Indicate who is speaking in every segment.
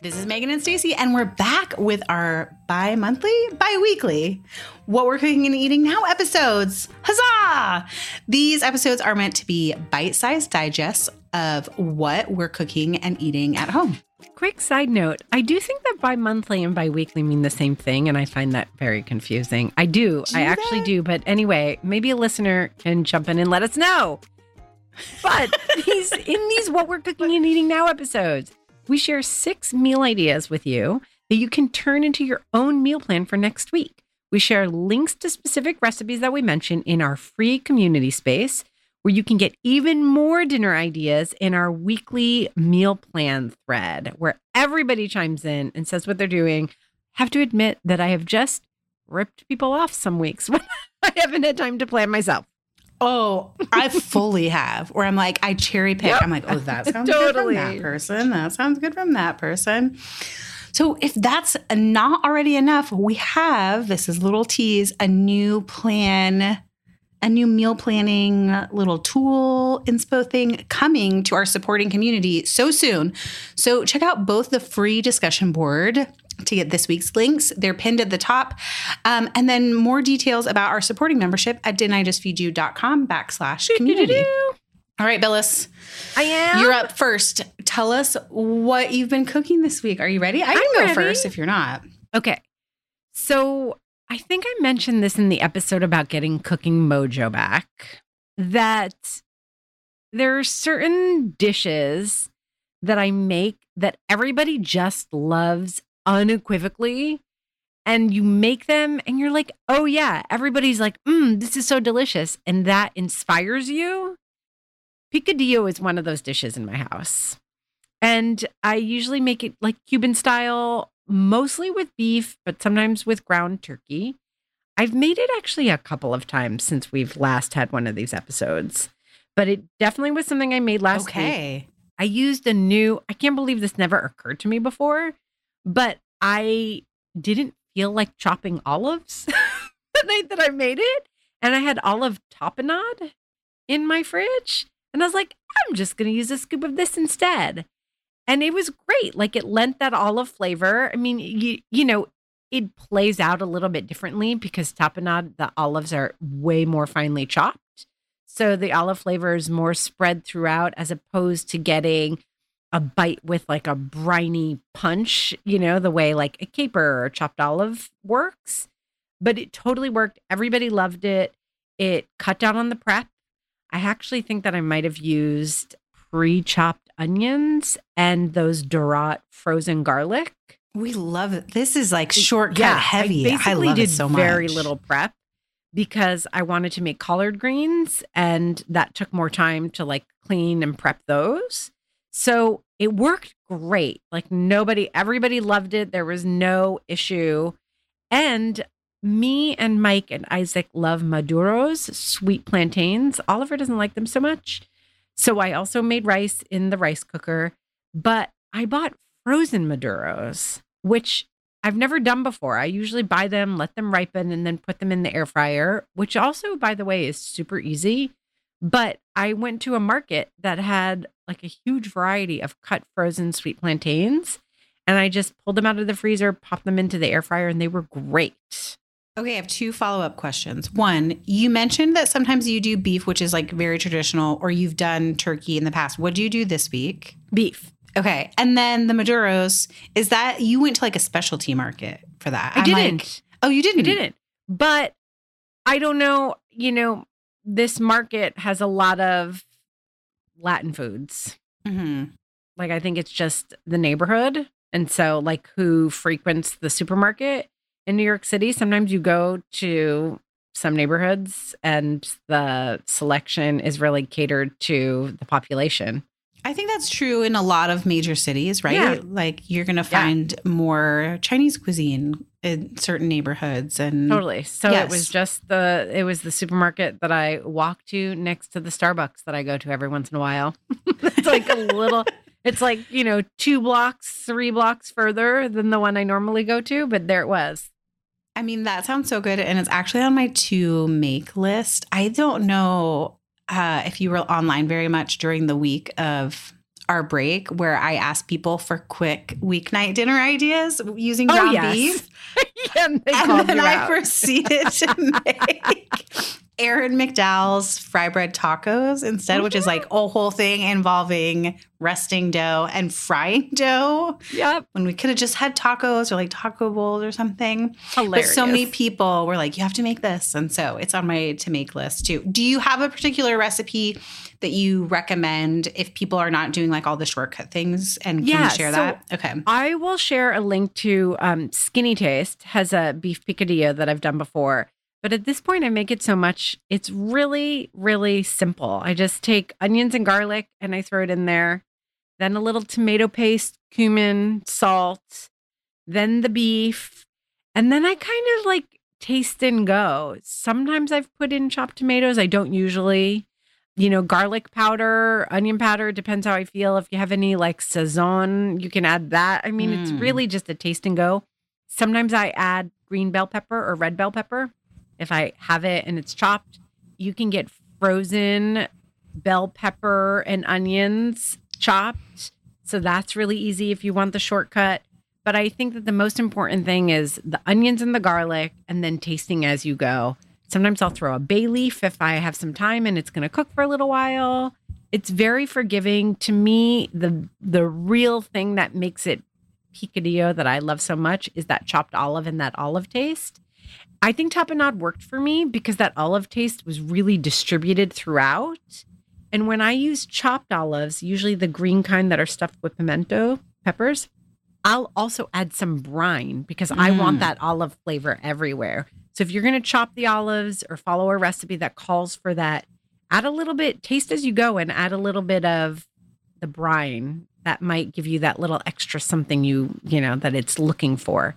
Speaker 1: This is Meghan and Stacie, and we're back with our bi monthly, bi weekly, What We're Cooking and Eating Now episodes. Huzzah! These episodes are meant to be bite sized digests of what we're cooking and eating at home.
Speaker 2: Quick side note I do think that bi monthly and bi weekly mean the same thing, and I find that very confusing. I do.
Speaker 1: Do
Speaker 2: I actually
Speaker 1: they?
Speaker 2: do. But anyway, maybe a listener can jump in and let us know. But these in these What We're Cooking and Eating Now episodes, we share six meal ideas with you that you can turn into your own meal plan for next week. We share links to specific recipes that we mention in our free community space, where you can get even more dinner ideas in our weekly meal plan thread, where everybody chimes in and says what they're doing. I Have to admit that I have just ripped people off some weeks when I haven't had time to plan myself.
Speaker 1: Oh, I fully have. Where I'm like, I cherry pick.
Speaker 2: Yep.
Speaker 1: I'm like, oh, that sounds good from that person. That sounds good from that person. So if that's not already enough, we have this is little tease, a new plan, a new meal planning little tool inspo thing coming to our supporting community so soon. So check out both the free discussion board to get this week's links. They're pinned at the top. Um, and then more details about our supporting membership at didn't-I-just-feed-you.com backslash community. All right, Billis,
Speaker 2: I am.
Speaker 1: you're up first. Tell us what you've been cooking this week. Are you ready? I can
Speaker 2: I'm
Speaker 1: go
Speaker 2: ready.
Speaker 1: first if you're not.
Speaker 2: Okay. So I think I mentioned this in the episode about getting cooking mojo back that there are certain dishes that I make that everybody just loves unequivocally. And you make them and you're like, oh, yeah, everybody's like, mm, this is so delicious. And that inspires you. Picadillo is one of those dishes in my house. And I usually make it like Cuban style, mostly with beef, but sometimes with ground turkey. I've made it actually a couple of times since we've last had one of these episodes, but it definitely was something I made last week.
Speaker 1: okay.
Speaker 2: I used a new, I can't believe this never occurred to me before, but I didn't feel like chopping olives the night that I made it. And I had olive tapenade in my fridge. And I was like, I'm just going to use a scoop of this instead. And it was great. Like it lent that olive flavor. I mean, you, you know, it plays out a little bit differently because tapenade, the olives are way more finely chopped. So the olive flavor is more spread throughout as opposed to getting a bite with like a briny punch, you know, the way like a caper or chopped olive works. But it totally worked. Everybody loved it. It cut down on the prep. I actually think that I might have used pre chopped onions and those Dorot frozen garlic.
Speaker 1: We love it. This is like shortcut
Speaker 2: Yeah,
Speaker 1: heavy. I,
Speaker 2: basically
Speaker 1: love
Speaker 2: did
Speaker 1: so much.
Speaker 2: Very little prep because I wanted to make collard greens, and that took more time to like clean and prep those. So it worked great. Like nobody, everybody loved it. There was no issue, and me and Mike and Isaac love maduros, sweet plantains. Oliver doesn't like them so much. So I also made rice in the rice cooker, but I bought frozen maduros, which I've never done before. I usually buy them, let them ripen, and then put them in the air fryer, which also, by the way, is super easy. But I went to a market that had like a huge variety of cut frozen sweet plantains. And I just pulled them out of the freezer, popped them into the air fryer, and they were great.
Speaker 1: Okay, I have two follow up questions. One, you mentioned that sometimes you do beef, which is like very traditional, or you've done turkey in the past. What do you do this week?
Speaker 2: Beef.
Speaker 1: Okay. And then the Maduros, is that you went to like a specialty market for that?
Speaker 2: I
Speaker 1: I'm
Speaker 2: didn't.
Speaker 1: like, oh, you didn't?
Speaker 2: I didn't. But I don't know, you know, this market has a lot of Latin foods.
Speaker 1: hmm
Speaker 2: Like I think it's just the neighborhood. And so like who frequents the supermarket in New York City, sometimes you go to some neighborhoods and the selection is really catered to the population.
Speaker 1: I think that's true in a lot of major cities, right?
Speaker 2: Yeah.
Speaker 1: Like you're going to
Speaker 2: Yeah.
Speaker 1: find more Chinese cuisine in certain neighborhoods and
Speaker 2: Totally. So it was just the it was the supermarket that I walk to next to the Starbucks that I go to every once in a while. it's like a little it's like, you know, two blocks, three blocks further than the one I normally go to, but there it was.
Speaker 1: I mean, that sounds so good. And it's actually on my to make list. I don't know. uh, if you were online very much during the week of our break, where I asked people for quick weeknight dinner ideas using
Speaker 2: Oh, yes.
Speaker 1: beef.
Speaker 2: yeah, and
Speaker 1: and then I
Speaker 2: out.
Speaker 1: proceeded to make Aaron McDowell's fry bread tacos instead, which is like a whole thing involving resting dough and frying dough.
Speaker 2: Yep.
Speaker 1: When we could have just had tacos or like taco bowls or something.
Speaker 2: Hilarious.
Speaker 1: But so many people were like, you have to make this. And so it's on my to make list too. Do you have a particular recipe that you recommend if people are not doing like all the shortcut things? And can
Speaker 2: Yeah,
Speaker 1: you share
Speaker 2: so-
Speaker 1: that? Okay.
Speaker 2: I will share a link to um, Skinny Taste has a beef picadillo that I've done before. But at this point, I make it so much. It's really, really simple. I just take onions and garlic and I throw it in there. Then a little tomato paste, cumin, salt, then the beef. And then I kind of like taste and go. Sometimes I've put in chopped tomatoes. I don't usually. You know, garlic powder, onion powder, depends how I feel. If you have any like Sazon, you can add that. I mean, it's
Speaker 1: Mm.
Speaker 2: really just a taste and go. Sometimes I add green bell pepper or red bell pepper if I have it and it's chopped. You can get frozen bell pepper and onions chopped. So that's really easy if you want the shortcut. But I think that the most important thing is the onions and the garlic and then tasting as you go. Sometimes I'll throw a bay leaf if I have some time and it's going to cook for a little while. It's very forgiving. To me, the the real thing that makes it picadillo that I love so much is that chopped olive and that olive taste. I think tapenade worked for me because that olive taste was really distributed throughout. And when I use chopped olives, usually the green kind that are stuffed with pimento peppers, I'll also add some brine because I want
Speaker 1: Mm.
Speaker 2: that olive flavor everywhere. So if you're going to chop the olives or follow a recipe that calls for that, add a little bit, taste as you go, and add a little bit of the brine. That might give you that little extra something you, you know, that it's looking for.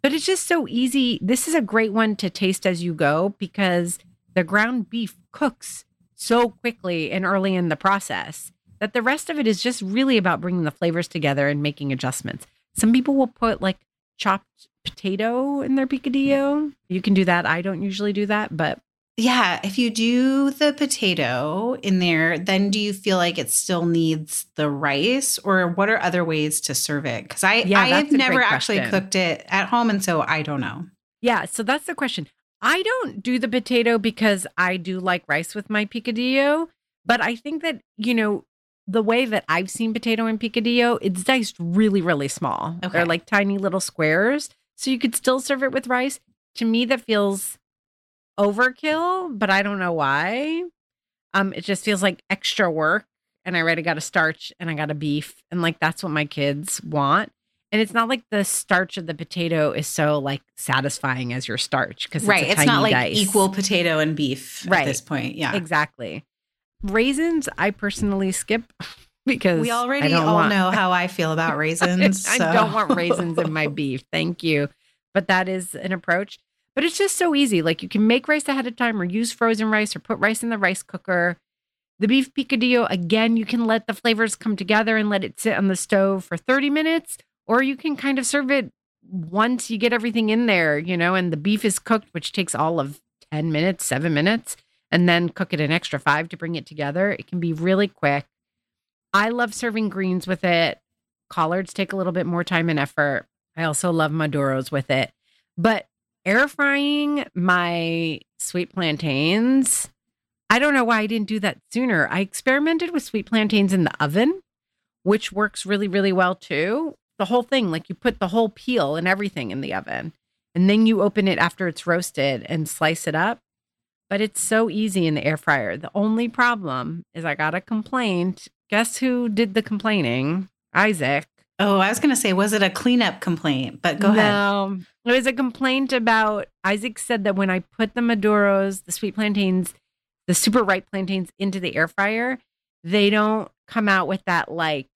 Speaker 2: But it's just so easy. This is a great one to taste as you go because the ground beef cooks so quickly and early in the process that the rest of it is just really about bringing the flavors together and making adjustments. Some people will put like chopped potato in their picadillo. You can do that. I don't usually do that, but
Speaker 1: Yeah, if you do the potato in there, then do you feel like it still needs the rice, or what are other ways to serve it? Because I
Speaker 2: Yeah,
Speaker 1: I have never actually cooked it at home, and so I don't know.
Speaker 2: Yeah, so that's the question. I don't do the potato because I do like rice with my picadillo, but I think that, you know, the way that I've seen potato in picadillo, it's diced really, really small.
Speaker 1: Okay.
Speaker 2: They're like tiny little squares. So you could still serve it with rice. To me, that feels overkill, but I don't know why. Um, it just feels like extra work. And I already got a starch and I got a beef. And like that's what my kids want. And it's not like the starch of the potato is so like satisfying as your starch because
Speaker 1: right,
Speaker 2: it's,
Speaker 1: it's, not like
Speaker 2: dice.
Speaker 1: equal potato and beef
Speaker 2: Right.
Speaker 1: at this point. Yeah,
Speaker 2: Exactly. Raisins, I personally skip because
Speaker 1: we
Speaker 2: I
Speaker 1: already all
Speaker 2: want-
Speaker 1: know how I feel about raisins.
Speaker 2: I
Speaker 1: so-
Speaker 2: don't want raisins in my beef. Thank you. But that is an approach. But it's just so easy. Like you can make rice ahead of time or use frozen rice or put rice in the rice cooker. The beef picadillo, again, you can let the flavors come together and let it sit on the stove for 30 minutes, or you can kind of serve it once you get everything in there, you know, and the beef is cooked, which takes all of 10 minutes, seven minutes, and then cook it an extra five to bring it together. It can be really quick. I love serving greens with it. Collards take a little bit more time and effort. I also love Maduros with it. But air frying my sweet plantains, I don't know why I didn't do that sooner. I experimented with sweet plantains in the oven, which works really, really well too. The whole thing, like you put the whole peel and everything in the oven, and then you open it after it's roasted and slice it up. But it's so easy in the air fryer. The only problem is I got a complaint. Guess who did the complaining? Isaac.
Speaker 1: Oh, I was going to say, was it a cleanup complaint? But go ahead.
Speaker 2: No, it was a complaint about Isaac said that when I put the Maduros, the sweet plantains, the super ripe plantains into the air fryer, they don't come out with that like,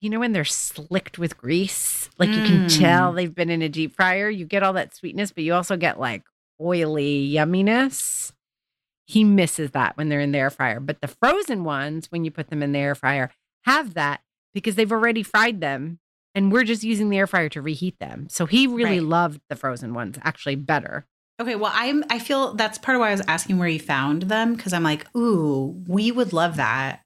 Speaker 2: you know, when they're slicked with grease, like you can
Speaker 1: Mm.
Speaker 2: tell they've been in a deep fryer. You get all that sweetness, but you also get like oily yumminess. He misses that when they're in the air fryer. But the frozen ones, when you put them in the air fryer, have that because they've already fried them and we're just using the air fryer to reheat them. So he really
Speaker 1: Right.
Speaker 2: loved the frozen ones actually better.
Speaker 1: Okay, well, I'm. I feel that's part of why I was asking where you found them because I'm like, ooh, we would love that.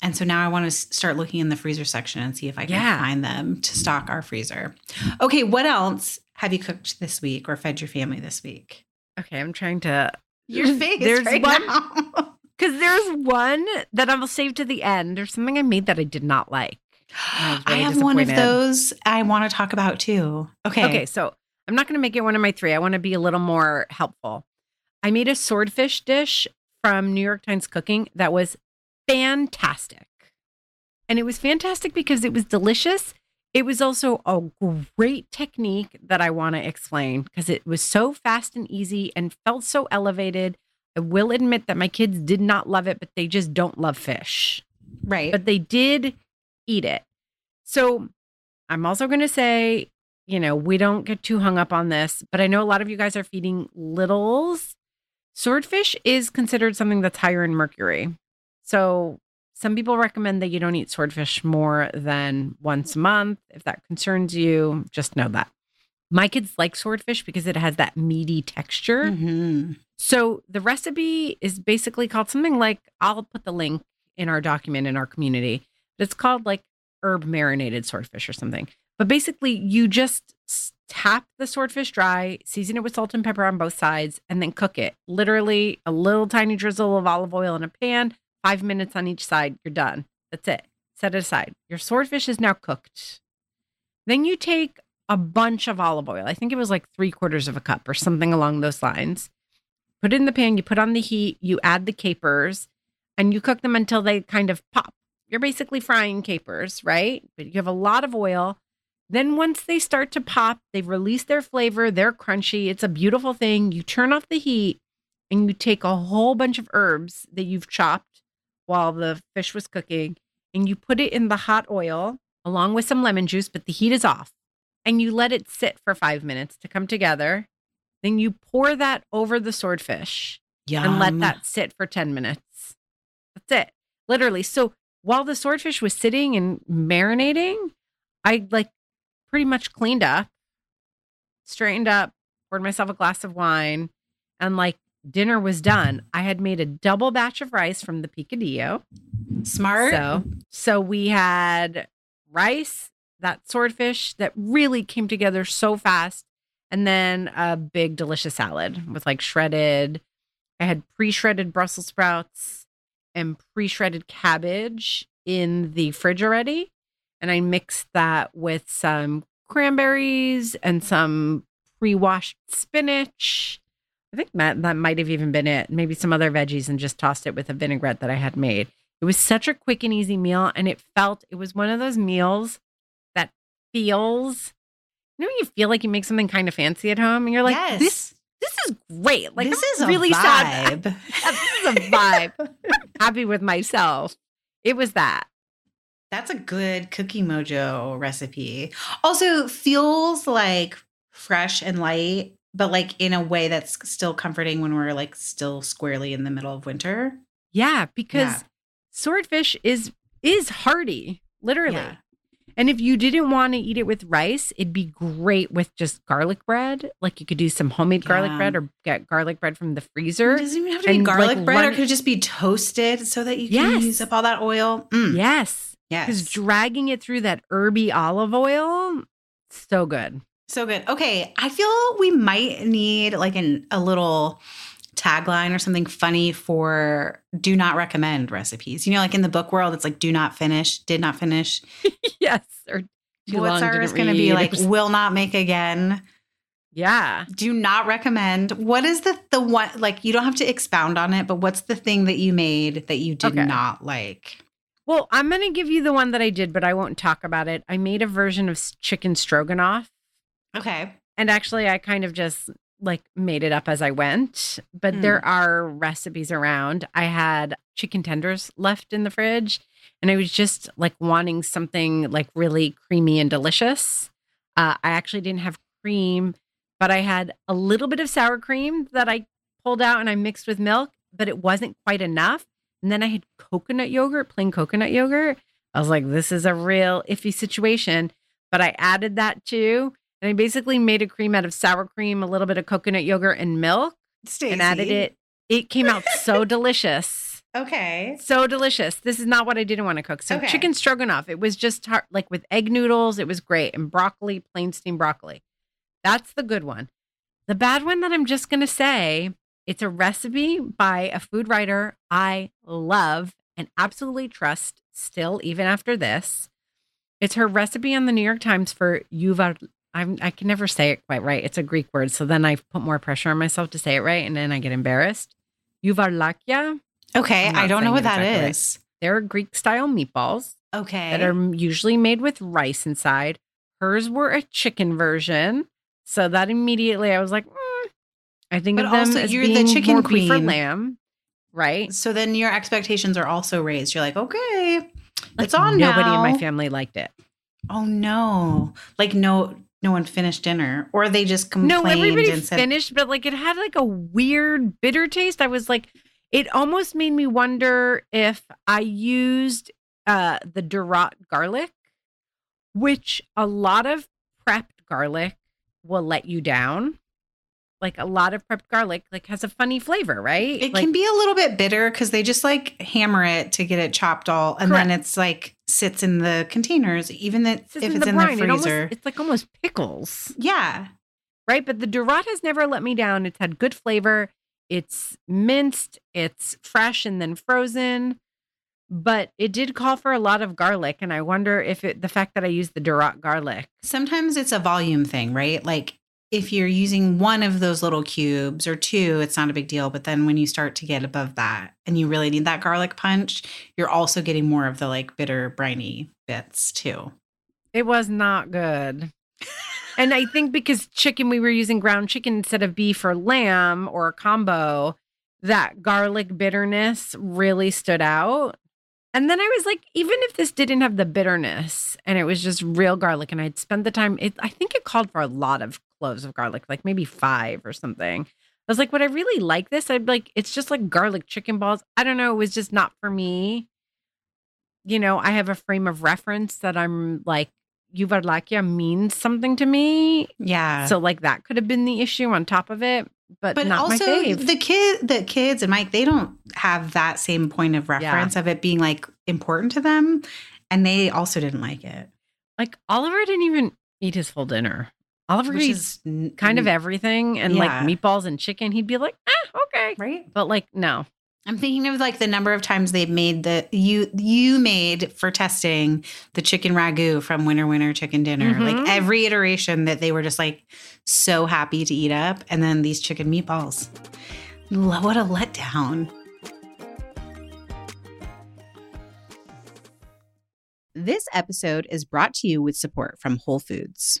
Speaker 1: And so now I want to start looking in the freezer section and see if I can
Speaker 2: Yeah.
Speaker 1: find them to stock our freezer. Okay, what else have you cooked this week or fed your family this week?
Speaker 2: Okay, I'm trying to.
Speaker 1: There's
Speaker 2: one
Speaker 1: now.
Speaker 2: because there's one that I'll save to the end. There's something I made that I did not like. I
Speaker 1: I have one of those I want to talk about too. Okay.
Speaker 2: Okay, so I'm not going to make it one of my three. I want to be a little more helpful. I made a swordfish dish from New York Times Cooking that was fantastic. And it was fantastic because it was delicious. It was also a great technique that I want to explain because it was so fast and easy and felt so elevated. I will admit that my kids did not love it, but they just don't love fish
Speaker 1: Right.
Speaker 2: but they did eat it. So I'm also going to say, you know, we don't get too hung up on this, but I know a lot of you guys are feeding littles. Swordfish is considered something that's higher in mercury. So some people recommend that you don't eat swordfish more than once a month. If that concerns you, just know that. My kids like swordfish because it has that meaty texture.
Speaker 1: Mhm.
Speaker 2: So the recipe is basically called something like I'll put the link in our document in our community. It's called like herb marinated swordfish or something. But basically, you just tap the swordfish dry, season it with salt and pepper on both sides, and then cook it. Literally, a little tiny drizzle of olive oil in a pan, five minutes on each side. You're done. That's it. Set it aside. Your swordfish is now cooked. Then you take a bunch of olive oil. I think it was like three quarters of a cup or something along those lines put it in the pan, you put on the heat, you add the capers, and you cook them until they kind of pop. You're basically frying capers, right? But you have a lot of oil. Then once they start to pop, they've released their flavor, they're crunchy. It's a beautiful thing. You turn off the heat and you take a whole bunch of herbs that you've chopped while the fish was cooking and you put it in the hot oil along with some lemon juice, but the heat is off. And you let it sit for five minutes to come together. Then you pour that over the swordfish and let that sit for 10 minutes. That's it. Literally. So while the swordfish was sitting and marinating, I like pretty much cleaned up, straightened up, poured myself a glass of wine, and like dinner was done. I had made a double batch of rice from the picadillo.
Speaker 1: smart.
Speaker 2: So, so we had rice, that swordfish that really came together so fast, and then a big delicious salad with like shredded. I had pre-shredded Brussels sprouts and pre-shredded cabbage in the fridge already, and I mixed that with some cranberries and some pre-washed spinach. I think that that might have even been it. Maybe some other veggies, and just tossed it with a vinaigrette that I had made. It was such a quick and easy meal, and it felt it was one of those meals that feels. You know, you feel like you make something kind of fancy at home, and you're like,
Speaker 1: yes.
Speaker 2: "This, this is great." Like,
Speaker 1: this
Speaker 2: I'm
Speaker 1: is a
Speaker 2: really sad.
Speaker 1: vibe.
Speaker 2: this is a vibe. Happy with myself. It was that.
Speaker 1: That's a good cookie mojo recipe. Also feels like fresh and light, but like in a way that's still comforting when we're like still squarely in the middle of winter.
Speaker 2: Yeah, because
Speaker 1: Yeah.
Speaker 2: swordfish is is hearty, literally.
Speaker 1: Yeah.
Speaker 2: And if you didn't want to eat it with rice, it'd be great with just garlic bread. Like you could do some homemade garlic
Speaker 1: Yeah.
Speaker 2: bread or get garlic bread from the freezer.
Speaker 1: It doesn't even have to be garlic
Speaker 2: like,
Speaker 1: bread, or
Speaker 2: run-
Speaker 1: it could just be toasted so that you can
Speaker 2: Yes.
Speaker 1: use up all that oil. Mm,
Speaker 2: Yes. Because
Speaker 1: Yes.
Speaker 2: dragging it through that herby olive oil, so good.
Speaker 1: So good. Okay. I feel we might need like an a little tagline or something funny for do not recommend recipes. You know, like in the book world, it's like do not finish, did not finish.
Speaker 2: yes. Or
Speaker 1: What's ours going to be like will not make again.
Speaker 2: yeah.
Speaker 1: Do not recommend. What is the the one like you don't have to expound on it, but what's the thing that you made that you did
Speaker 2: Okay.
Speaker 1: not like?
Speaker 2: Well, I'm going to give you the one that I did, but I won't talk about it. I made a version of chicken stroganoff.
Speaker 1: Okay.
Speaker 2: And actually, I kind of just like made it up as I went, but
Speaker 1: Mm.
Speaker 2: there are recipes around. I had chicken tenders left in the fridge, and I was just like wanting something like really creamy and delicious. Uh, I actually didn't have cream, but I had a little bit of sour cream that I pulled out and I mixed with milk, but it wasn't quite enough. And then I had coconut yogurt, plain coconut yogurt. I was like, this is a real iffy situation, but I added that too. And I basically made a cream out of sour cream, a little bit of coconut yogurt, and milk,
Speaker 1: Stacie.
Speaker 2: and added it. It came out so delicious.
Speaker 1: Okay.
Speaker 2: So delicious. This is not what I didn't want to cook. So
Speaker 1: Okay.
Speaker 2: chicken stroganoff. It was just hard, like with egg noodles. It was great and broccoli, plain steamed broccoli. That's the good one. The bad one that I'm just gonna say, it's a recipe by a food writer I love and absolutely trust still, even after this. It's her recipe on the New York Times for yuvar. I'm, I can never say it quite right. It's a Greek word, so then I put more pressure on myself to say it right, and then I get embarrassed. Yuvarlakia.
Speaker 1: Okay. I don't know what that
Speaker 2: exactly right. They're Greek style meatballs
Speaker 1: Okay.
Speaker 2: that are usually made with rice inside. Hers were a chicken version, so that immediately I was like, mm, I think
Speaker 1: But
Speaker 2: of them
Speaker 1: also
Speaker 2: as
Speaker 1: you're the chicken
Speaker 2: more beef or
Speaker 1: queen.
Speaker 2: lamb, right?
Speaker 1: so then your expectations are also raised. You're like, okay,
Speaker 2: Like,
Speaker 1: it's on
Speaker 2: Nobody
Speaker 1: now.
Speaker 2: in my family liked it.
Speaker 1: Oh no! Like no, no one finished dinner, or they just complained
Speaker 2: No, everybody
Speaker 1: and said,
Speaker 2: finished, but like it had like a weird bitter taste. I was like, it almost made me wonder if I used uh the Dorot garlic, which a lot of prepped garlic will let you down. Like a lot of prepped garlic, like has a funny flavor, right?
Speaker 1: It
Speaker 2: like,
Speaker 1: can be a little bit bitter because they just like hammer it to get it chopped all, and then it's like sits in the containers, even that if
Speaker 2: in
Speaker 1: it's
Speaker 2: the
Speaker 1: in
Speaker 2: brine.
Speaker 1: the
Speaker 2: It almost-
Speaker 1: freezer.
Speaker 2: it's like almost pickles.
Speaker 1: yeah,
Speaker 2: right? But the Dorot has never let me down. It's had good flavor. It's minced, it's fresh and then frozen. But it did call for a lot of garlic. And I wonder if it the fact that I used the Dorot garlic.
Speaker 1: sometimes it's a volume thing, right? Like if you're using one of those little cubes or two, it's not a big deal. But then when you start to get above that and you really need that garlic punch, you're also getting more of the like bitter, briny bits too.
Speaker 2: It was not good. and I think because chicken, we were using ground chicken instead of beef or lamb or a combo, that garlic bitterness really stood out. And then I was like, even if this didn't have the bitterness and it was just real garlic, and I'd spent the time, it, I think it called for a lot of cloves of garlic, like maybe five or something. I was like, would I really like this? I'd like, it's just like garlic chicken balls. I don't know. It was just not for me. You know, I have a frame of reference that I'm like, Yuvarlakia means something to me.
Speaker 1: Yeah.
Speaker 2: So like that could have been the issue on top of it, but,
Speaker 1: but
Speaker 2: not
Speaker 1: also
Speaker 2: my fave.
Speaker 1: the kid the kids and Mike, they don't have that same point of reference of it being like important to them. And they also didn't like it.
Speaker 2: like Oliver didn't even eat his full dinner. Oliver
Speaker 1: Which
Speaker 2: eats
Speaker 1: is n-
Speaker 2: kind of everything and
Speaker 1: Yeah.
Speaker 2: like meatballs and chicken. He'd be like, ah, okay.
Speaker 1: right.
Speaker 2: But like, no.
Speaker 1: I'm thinking of like the number of times they've made the you you made for testing the chicken ragu from Winner Winner Chicken Dinner.
Speaker 2: Mhm.
Speaker 1: Like every iteration that they were just like so happy to eat up, and then these chicken meatballs. Lo- What a letdown. This episode is brought to you with support from Whole Foods.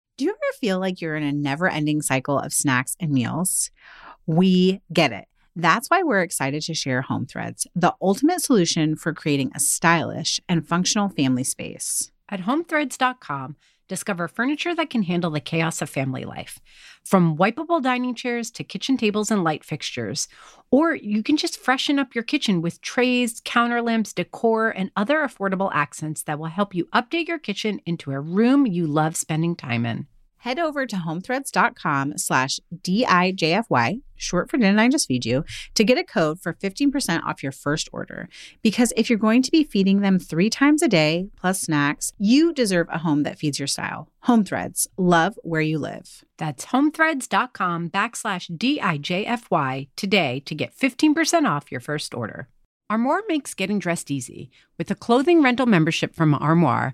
Speaker 1: Feel like you're in a never ending cycle of snacks and meals? We get it. That's why we're excited to share Home Threads, the ultimate solution for creating a stylish and functional family space.
Speaker 2: At homethreads.com, discover furniture that can handle the chaos of family life. From wipeable dining chairs to kitchen tables and light fixtures. Or you can just freshen up your kitchen with trays, counter lamps, decor, and other affordable accents that will help you update your kitchen into a room you love spending time in.
Speaker 1: Head over to homethreads.com slash DIJFY, short for Didn't I Just Feed You, to get a code for 15% off your first order. Because if you're going to be feeding them three times a day, plus snacks, you deserve a home that feeds your style. Home Threads, love where you live.
Speaker 2: That's homethreads.com backslash DIJFY today to get 15% off your first order. Armoire makes getting dressed easy. With a clothing rental membership from Armoire,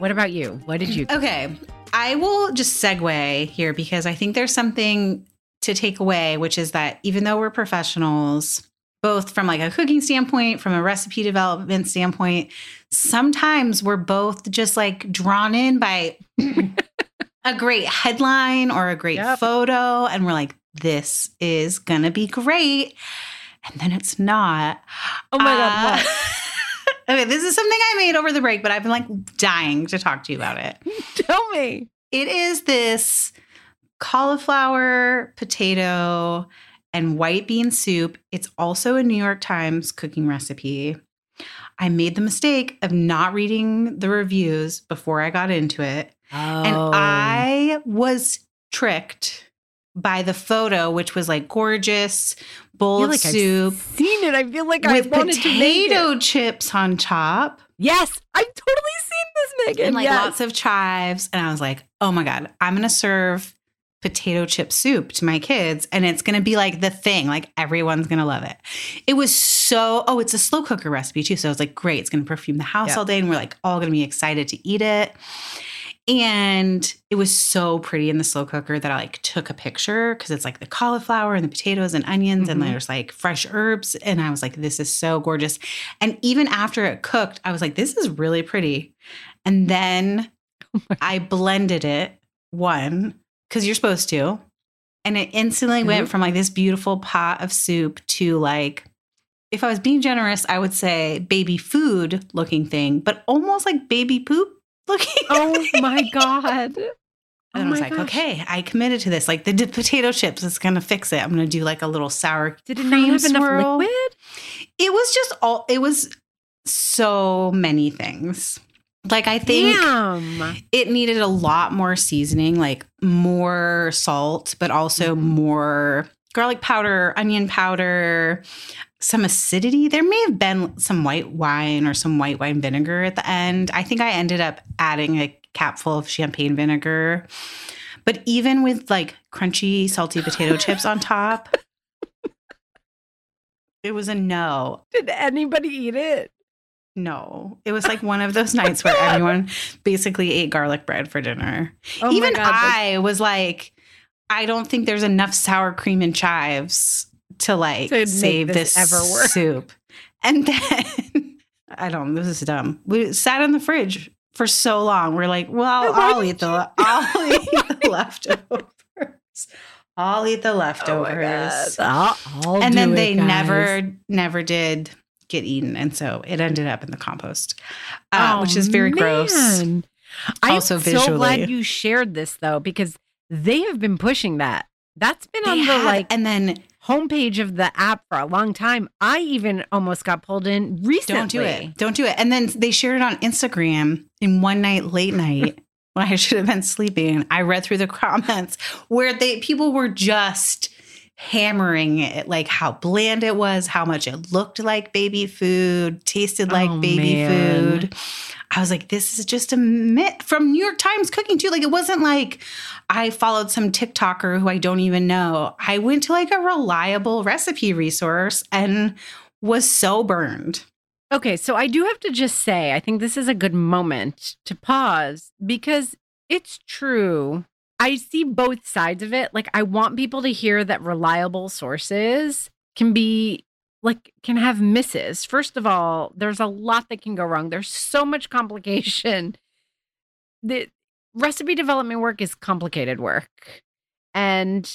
Speaker 2: What about you? What did you?
Speaker 1: Okay. I will just segue here because I think there's something to take away, which is that even though we're professionals, both from like a cooking standpoint, from a recipe development standpoint, sometimes we're both just like drawn in by a great headline or a great
Speaker 2: Yep.
Speaker 1: photo. And we're like, this is going to be great. And then it's not.
Speaker 2: Oh my God,
Speaker 1: Uh,
Speaker 2: what?
Speaker 1: okay, this is something I made over the break, but I've been like dying to talk to you about it.
Speaker 2: Tell me.
Speaker 1: It is this cauliflower, potato, and white bean soup. It's also a New York Times cooking recipe. I made the mistake of not reading the reviews before I got into it. And
Speaker 2: Oh.
Speaker 1: I was tricked by the photo, which was like gorgeous bowl
Speaker 2: like I've
Speaker 1: soup
Speaker 2: seen it. I feel like I wanted
Speaker 1: potato chips on top.
Speaker 2: Yes, I've totally seen this, Meghan.
Speaker 1: and like
Speaker 2: yes.
Speaker 1: lots of chives. And I was like, oh my God, I'm going to serve potato chip soup to my kids. And it's going to be like the thing. Like everyone's going to love it. It was so, oh, it's a slow cooker recipe too. So I was like, great. It's going to perfume the house
Speaker 2: Yeah.
Speaker 1: all day. And we're like all going to be excited to eat it. And it was so pretty in the slow cooker that I like took a picture because it's like the cauliflower and the potatoes and onions and
Speaker 2: Mhm.
Speaker 1: there's like fresh herbs. And I was like, this is so gorgeous. And even after it cooked, I was like, this is really pretty. And then I blended it, one, because you're supposed to. And it instantly went
Speaker 2: Mhm.
Speaker 1: from like this beautiful pot of soup to like, if I was being generous, I would say baby food looking thing, but almost like baby poop looking.
Speaker 2: Oh my god.
Speaker 1: And
Speaker 2: Oh
Speaker 1: I was like,
Speaker 2: gosh.
Speaker 1: okay, I committed to this. Like the potato chips is gonna fix it. I'm gonna do like a little sour.
Speaker 2: Did it not have enough
Speaker 1: swirl.
Speaker 2: liquid?
Speaker 1: It was just all. It was so many things. Like I think
Speaker 2: Damn.
Speaker 1: it needed a lot more seasoning, like more salt, but also
Speaker 2: Mhm.
Speaker 1: more garlic powder, onion powder, some acidity. There may have been some white wine or some white wine vinegar at the end. I think I ended up adding a capful of champagne vinegar. But even with like crunchy, salty potato chips on top, it was a no.
Speaker 2: Did anybody eat it?
Speaker 1: No. It was like one of those nights where everyone basically ate garlic bread for dinner.
Speaker 2: Oh
Speaker 1: Even
Speaker 2: God,
Speaker 1: I was like, I don't think there's enough sour cream and chives to like
Speaker 2: To
Speaker 1: save
Speaker 2: this
Speaker 1: this,
Speaker 2: ever work.
Speaker 1: soup. And then I don't. This is dumb. We sat in the fridge for so long. We're like, well,
Speaker 2: Why
Speaker 1: I'll eat the
Speaker 2: you-
Speaker 1: I'll eat the leftovers. I'll eat the
Speaker 2: Oh my
Speaker 1: leftovers.
Speaker 2: God. I'll- I'll
Speaker 1: and then
Speaker 2: it,
Speaker 1: they
Speaker 2: guys.
Speaker 1: never never did get eaten, and so it ended up in the compost, uh,
Speaker 2: Oh,
Speaker 1: which is very gross.
Speaker 2: man. I'm
Speaker 1: Also
Speaker 2: so glad you shared this though, because they have been pushing that. That's been
Speaker 1: They
Speaker 2: on the
Speaker 1: have-
Speaker 2: like
Speaker 1: and then
Speaker 2: homepage of the app for a long time. I even almost got pulled in recently.
Speaker 1: don't do it. Don't do it. And then they shared it on Instagram in one night, late night, when I should have been sleeping. I read through the comments where they people were just hammering it, like how bland it was, how much it looked like baby food, tasted oh, like
Speaker 2: Oh,
Speaker 1: baby
Speaker 2: man.
Speaker 1: food. I was like, this is just a myth from New York Times cooking too. Like it wasn't like I followed some TikToker who I don't even know. I went to like a reliable recipe resource and was so burned.
Speaker 2: Okay, so I do have to just say, I think this is a good moment to pause because it's true. I see both sides of it. Like, I want people to hear that reliable sources can be like, can have misses. First of all, there's a lot that can go wrong, there's so much complication. The recipe development work is complicated work. And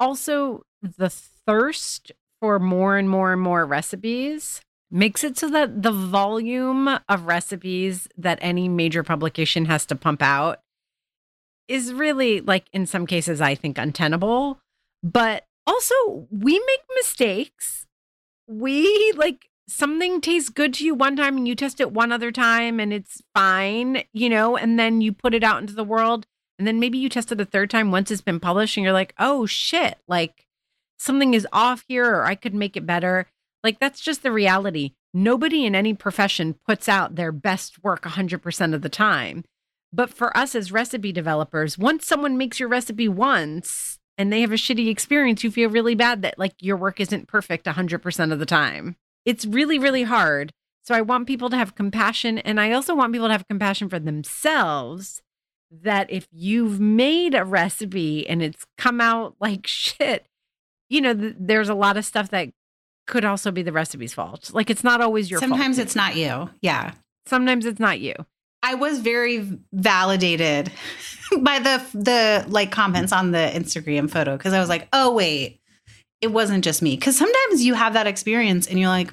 Speaker 2: also, the thirst for more and more and more recipes makes it so that the volume of recipes that any major publication has to pump out is really like in some cases I think untenable but also we make mistakes we like something tastes good to you one time and you test it one other time and it's fine you know and then you put it out into the world and then maybe you test it a third time once it's been published and you're like oh shit like something is off here or I could make it better like that's just the reality. Nobody in any profession puts out their best work 100% of the time. But for us as recipe developers, once someone makes your recipe once and they have a shitty experience, you feel really bad that like your work isn't perfect 100% of the time. It's really really hard. So I want people to have compassion and I also want people to have compassion for themselves that if you've made a recipe and it's come out like shit, you know, th- there's a lot of stuff that could also be the recipe's fault. Like it's not always your fault.
Speaker 1: Sometimes it's not you. Yeah.
Speaker 2: Sometimes it's not you.
Speaker 1: I was very validated by the the like comments on the Instagram photo because I was like, oh wait, it wasn't just me. Because sometimes you have that experience and you're like,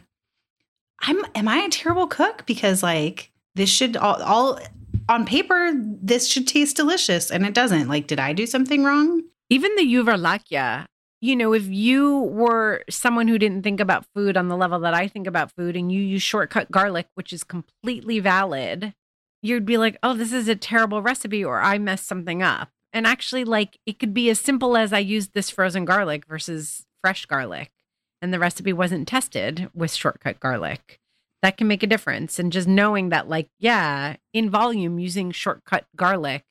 Speaker 1: I'm am I a terrible cook? Because like this should all, all on paper this should taste delicious and it doesn't. Like, did I do something wrong?
Speaker 2: Even the Yuvarlakia, you know, if you were someone who didn't think about food on the level that I think about food and you use shortcut garlic, which is completely valid, you'd be like, oh, this is a terrible recipe or I messed something up. And actually, like, it could be as simple as I used this frozen garlic versus fresh garlic, and the recipe wasn't tested with shortcut garlic. That can make a difference. And just knowing that, like, yeah, in volume, using shortcut garlic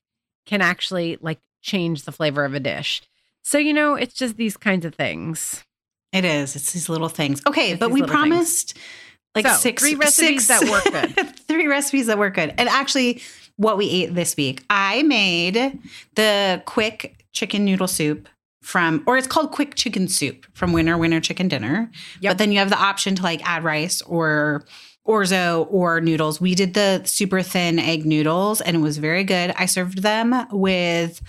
Speaker 2: can actually, like, change the flavor of a dish. So, you know, it's just these kinds of things.
Speaker 1: It is. It's these little things. Okay,
Speaker 2: It's
Speaker 1: but we
Speaker 2: promised things.
Speaker 1: Like
Speaker 2: So,
Speaker 1: six
Speaker 2: three recipes
Speaker 1: six-
Speaker 2: that work good.
Speaker 1: three recipes that work good. And actually, what we ate this week, I made the quick chicken noodle soup from, or it's called quick chicken soup from Winner Winner Chicken Dinner.
Speaker 2: Yep.
Speaker 1: But then you have the option to like add rice or orzo or noodles. We did the super thin egg noodles and it was very good. I served them with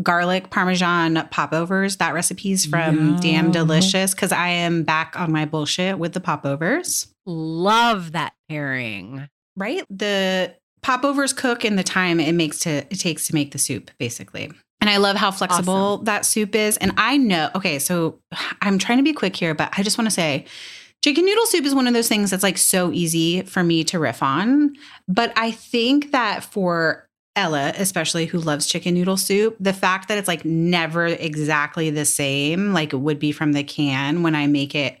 Speaker 1: garlic parmesan popovers. That recipe's from Damn Delicious because I am back on my bullshit with the popovers.
Speaker 2: Love that pairing.
Speaker 1: Right? The popovers cook in the time it makes to it takes to make the soup, basically. And I love how flexible that soup is. And I know, okay, so I'm trying to be quick here, but I just want to say chicken noodle soup is one of those things that's like so easy for me to riff on. But I think that for Ella, especially who loves chicken noodle soup, the fact that it's like never exactly the same, like it would be from the can when I make it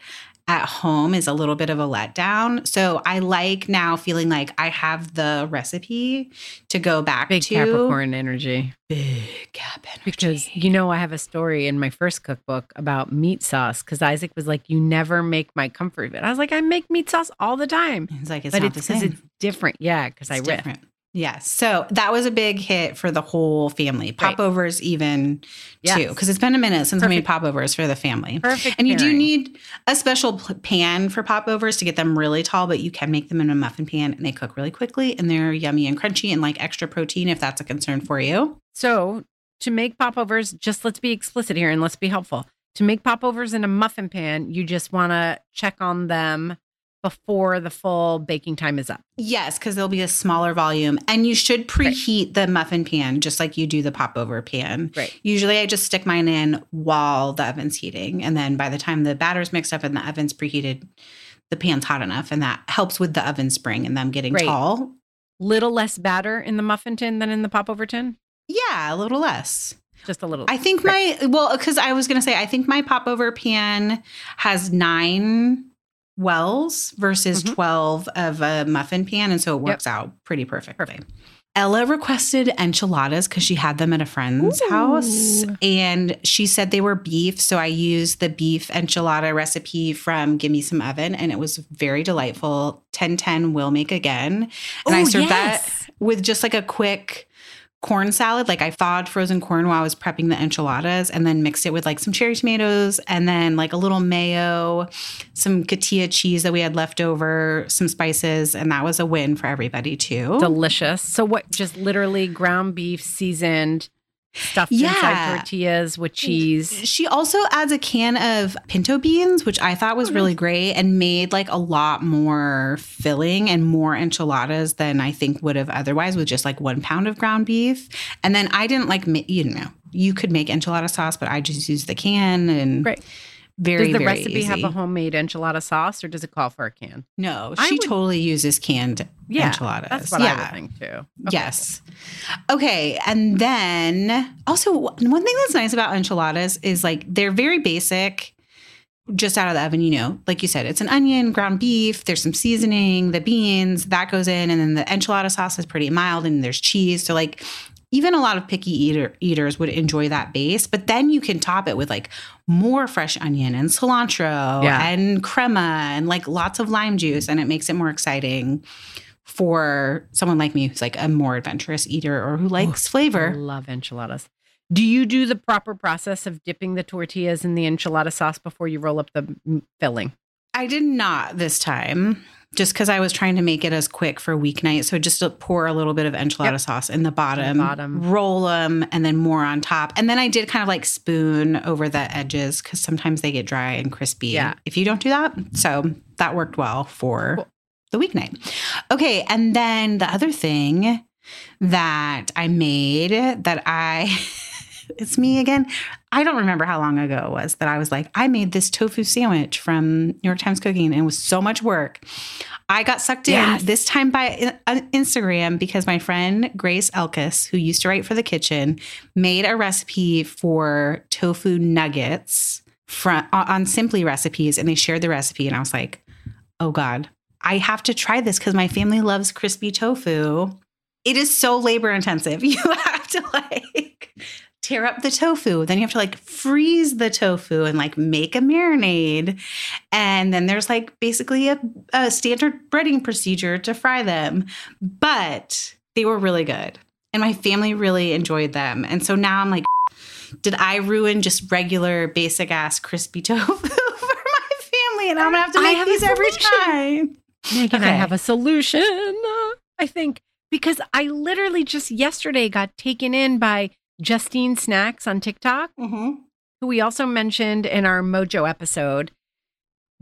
Speaker 1: at home is a little bit of a letdown. So I like now feeling like I have the recipe to go back
Speaker 2: Big
Speaker 1: to.
Speaker 2: Capricorn energy.
Speaker 1: Big Cap energy.
Speaker 2: Because you know, I have a story in my first cookbook about meat sauce. Because Isaac was like, "You never make my comfort food." I was like, "I make meat sauce all the time,"
Speaker 1: it's like it's
Speaker 2: but
Speaker 1: not
Speaker 2: it's
Speaker 1: the
Speaker 2: because
Speaker 1: same.
Speaker 2: it's different. Yeah, because I riff.
Speaker 1: different. Yes. So that was a big hit for the whole family.
Speaker 2: Right.
Speaker 1: Popovers, even
Speaker 2: Yes.
Speaker 1: too, because it's been a minute since I made popovers for the family.
Speaker 2: Perfect.
Speaker 1: And you do need a special pan for popovers to get them really tall, but you can make them in a muffin pan and they cook really quickly and they're yummy and crunchy and like extra protein if that's a concern for you.
Speaker 2: So to make popovers, just let's be explicit here and let's be helpful. To make popovers in a muffin pan, you just want to check on them before the full baking time is up.
Speaker 1: Yes, because there'll be a smaller volume. And you should preheat the muffin pan just like you do the popover pan.
Speaker 2: Right.
Speaker 1: Usually I just stick mine in while the oven's heating. And then by the time the batter's mixed up and the oven's preheated, the pan's hot enough. And that helps with the oven spring and them getting
Speaker 2: Right.
Speaker 1: tall.
Speaker 2: Little less batter in the muffin tin than in the popover tin.
Speaker 1: Yeah, a little less.
Speaker 2: Just a little.
Speaker 1: I think my, well, because I was going to say, I think my popover pan has nine wells versus
Speaker 2: Mhm.
Speaker 1: 12 of a muffin pan. And so it
Speaker 2: Yep.
Speaker 1: works out pretty perfectly.
Speaker 2: Perfect.
Speaker 1: Ella requested enchiladas because she had them at a friend's house and she said they were beef. So I used the beef enchilada recipe from Gimme Some Oven and it was very delightful. 1010 will make again. And I
Speaker 2: Ooh,
Speaker 1: served that with just like a quick corn salad. Like I thawed frozen corn while I was prepping the enchiladas and then mixed it with like some cherry tomatoes and then like a little mayo, some cotija cheese that we had left over, some spices. And that was a win for everybody too.
Speaker 2: delicious. So what? Just literally ground beef seasoned, stuffed
Speaker 1: Yeah.
Speaker 2: inside tortillas with cheese.
Speaker 1: She also adds a can of pinto beans, which I thought was really mm-hmm. great and made like a lot more filling and more enchiladas than I think would have otherwise with just like one pound of ground beef. And then I didn't like, you know, you could make enchilada sauce, but I just used the can and
Speaker 2: Great.
Speaker 1: Very,
Speaker 2: Does the
Speaker 1: very
Speaker 2: recipe have a homemade enchilada sauce, or does it call for a can?
Speaker 1: No, she
Speaker 2: would-
Speaker 1: totally uses canned
Speaker 2: Yeah,
Speaker 1: enchiladas.
Speaker 2: That's what I would think too. Okay.
Speaker 1: Yes. Okay. And then also, one thing that's nice about enchiladas is like they're very basic, just out of the oven, you know, like you said, it's an onion, ground beef, there's some seasoning, the beans, that goes in. And then the enchilada sauce is pretty mild and there's cheese. So, like, even a lot of picky eater, eaters would enjoy that base, but then you can top it with like more fresh onion and cilantro
Speaker 2: Yeah.
Speaker 1: and crema and like lots of lime juice, and it makes it more exciting for someone like me who's like a more adventurous eater or who likes flavor.
Speaker 2: I love enchiladas. Do you do the proper process of dipping the tortillas in the enchilada sauce before you roll up the filling?
Speaker 1: I did not this time. Just because I was trying to make it as quick for weeknight. So just to pour a little bit of enchilada
Speaker 2: Yep.
Speaker 1: sauce in the bottom,
Speaker 2: bottom.
Speaker 1: roll them, and then more on top. And then I did kind of like spoon over the edges because sometimes they get dry and crispy.
Speaker 2: Yeah.
Speaker 1: If you don't do that. So that worked well for
Speaker 2: Cool.
Speaker 1: the weeknight. Okay. And then the other thing that I made that I, it's me again. I don't remember how long ago it was that I was like, I made this tofu sandwich from New York Times Cooking and it was so much work. I got sucked in this time by uh, Instagram because my friend Grace Elkus, who used to write for the kitchen, made a recipe for tofu nuggets from on Simply Recipes and they shared the recipe and I was like, "Oh god, I have to try this cuz my family loves crispy tofu." It is so labor intensive. You have to like tear up the tofu. Then you have to like freeze the tofu and like make a marinade. And then there's like basically a, a standard breading procedure to fry them. But they were really good. And my family really enjoyed them. And so now I'm like, did I ruin just regular basic ass crispy tofu for my family? And I'm gonna have to make
Speaker 2: have
Speaker 1: these every time.
Speaker 2: Meghan, I have a solution. I think because I literally just yesterday got taken in by Justine Snacks on TikTok,
Speaker 1: Mm-hmm.
Speaker 2: who we also mentioned in our Mojo episode.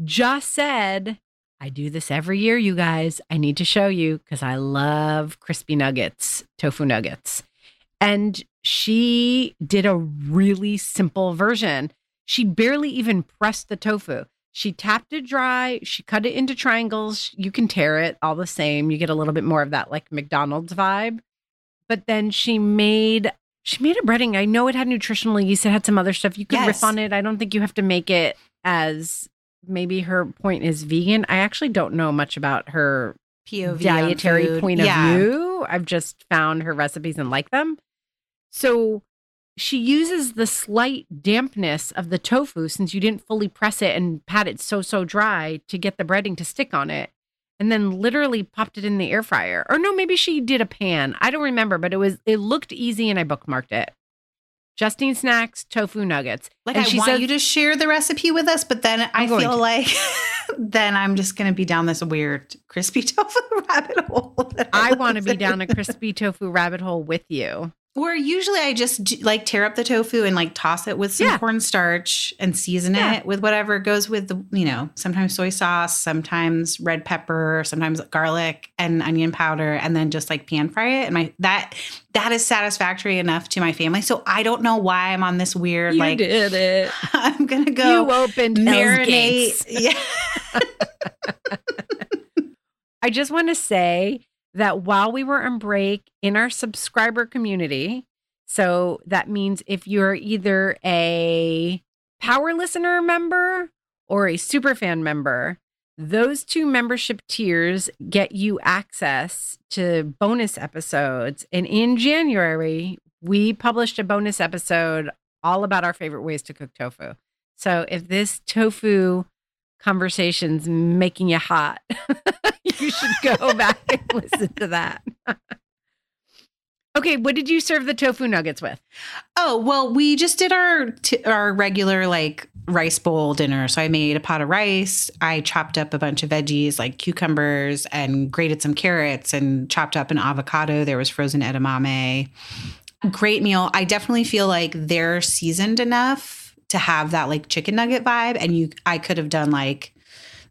Speaker 2: Just said, I do this every year, you guys. I need to show you because I love crispy nuggets, tofu nuggets. And she did a really simple version. She barely even pressed the tofu. She tapped it dry. She cut it into triangles. You can tear it all the same. You get a little bit more of that like McDonald's vibe. But then she made she made a breading. I know it had nutritional yeast. It had some other stuff. You could riff on it. I don't think you have to make it as maybe her point is vegan. I actually don't know much about her
Speaker 1: POV
Speaker 2: dietary point of view. I've just found her recipes and like them. So she uses the slight dampness of the tofu since you didn't fully press it and pat it so so dry to get the breading to stick on it. And then literally popped it in the air fryer. Or no, maybe she did a pan. I don't remember, but it was it looked easy and I bookmarked it. Justine Snacks tofu nuggets.
Speaker 1: Like
Speaker 2: And
Speaker 1: I
Speaker 2: she
Speaker 1: want
Speaker 2: says-
Speaker 1: you to share the recipe with us, but then I feel
Speaker 2: to.
Speaker 1: like then I'm just going to be down this weird crispy tofu rabbit hole.
Speaker 2: I want to be down a crispy tofu rabbit hole with you.
Speaker 1: Or usually I just like tear up the tofu and like toss it with some
Speaker 2: Yeah.
Speaker 1: cornstarch and season
Speaker 2: Yeah.
Speaker 1: it with whatever goes with the, you know, sometimes soy sauce, sometimes red pepper, sometimes garlic and onion powder, and then just like pan fry it. And my that that is satisfactory enough to my family. So I don't know why I'm on this weird
Speaker 2: You
Speaker 1: like
Speaker 2: did it.
Speaker 1: I'm gonna go
Speaker 2: you opened
Speaker 1: marinate. Yeah.
Speaker 2: I just want to say that while we were on break in our subscriber community, so that means if you're either a power listener member or a superfan member, those two membership tiers get you access to bonus episodes. And in January, we published a bonus episode all about our favorite ways to cook tofu. So if this tofu conversation's making you hot, you should go back and listen to that. okay, what did you serve the tofu nuggets with?
Speaker 1: Oh well, we just did our t- our regular like rice bowl dinner. So I made a pot of rice. I chopped up a bunch of veggies like cucumbers and grated some carrots and chopped up an avocado. There was frozen edamame. Great meal. I definitely feel like they're seasoned enough to have that like chicken nugget vibe. And you, I could have done like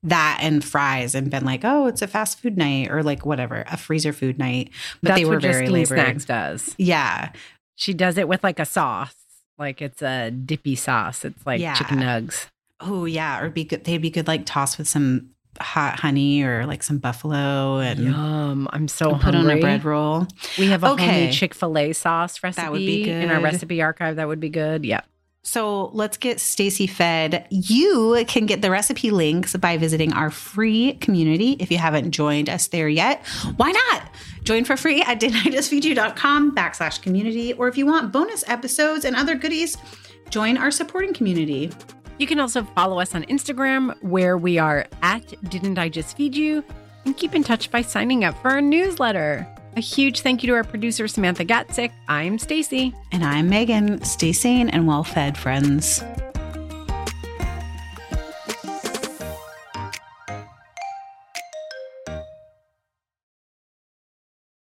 Speaker 1: that and fries and been like, oh, it's a fast food night or like whatever, a freezer food night. But
Speaker 2: That's
Speaker 1: they were very
Speaker 2: Justine
Speaker 1: labored.
Speaker 2: Snacks does.
Speaker 1: Yeah.
Speaker 2: She does it with like a sauce, like it's a dippy sauce. It's like
Speaker 1: Yeah.
Speaker 2: chicken nugs.
Speaker 1: Oh yeah, or be good. They'd be good like tossed with some hot honey or like some buffalo and
Speaker 2: Yum! I'm so
Speaker 1: put on a bread roll.
Speaker 2: We have a
Speaker 1: Okay.
Speaker 2: homemade Chick Fil A sauce recipe
Speaker 1: That would be
Speaker 2: in our recipe archive. That would be good. Yeah.
Speaker 1: So let's get Stacie fed. You can get the recipe links by visiting our free community. If you haven't joined us there yet, why not? Join for free at didn't I just feed you.com backslash community. Or if you want bonus episodes and other goodies, join our supporting community.
Speaker 2: You can also follow us on Instagram where we are at Didn't I Just Feed You? And keep in touch by signing up for our newsletter. A huge thank you to our producer, Samantha Gatzik. I'm Stacie.
Speaker 1: And I'm Meghan. Stay sane and well fed, friends.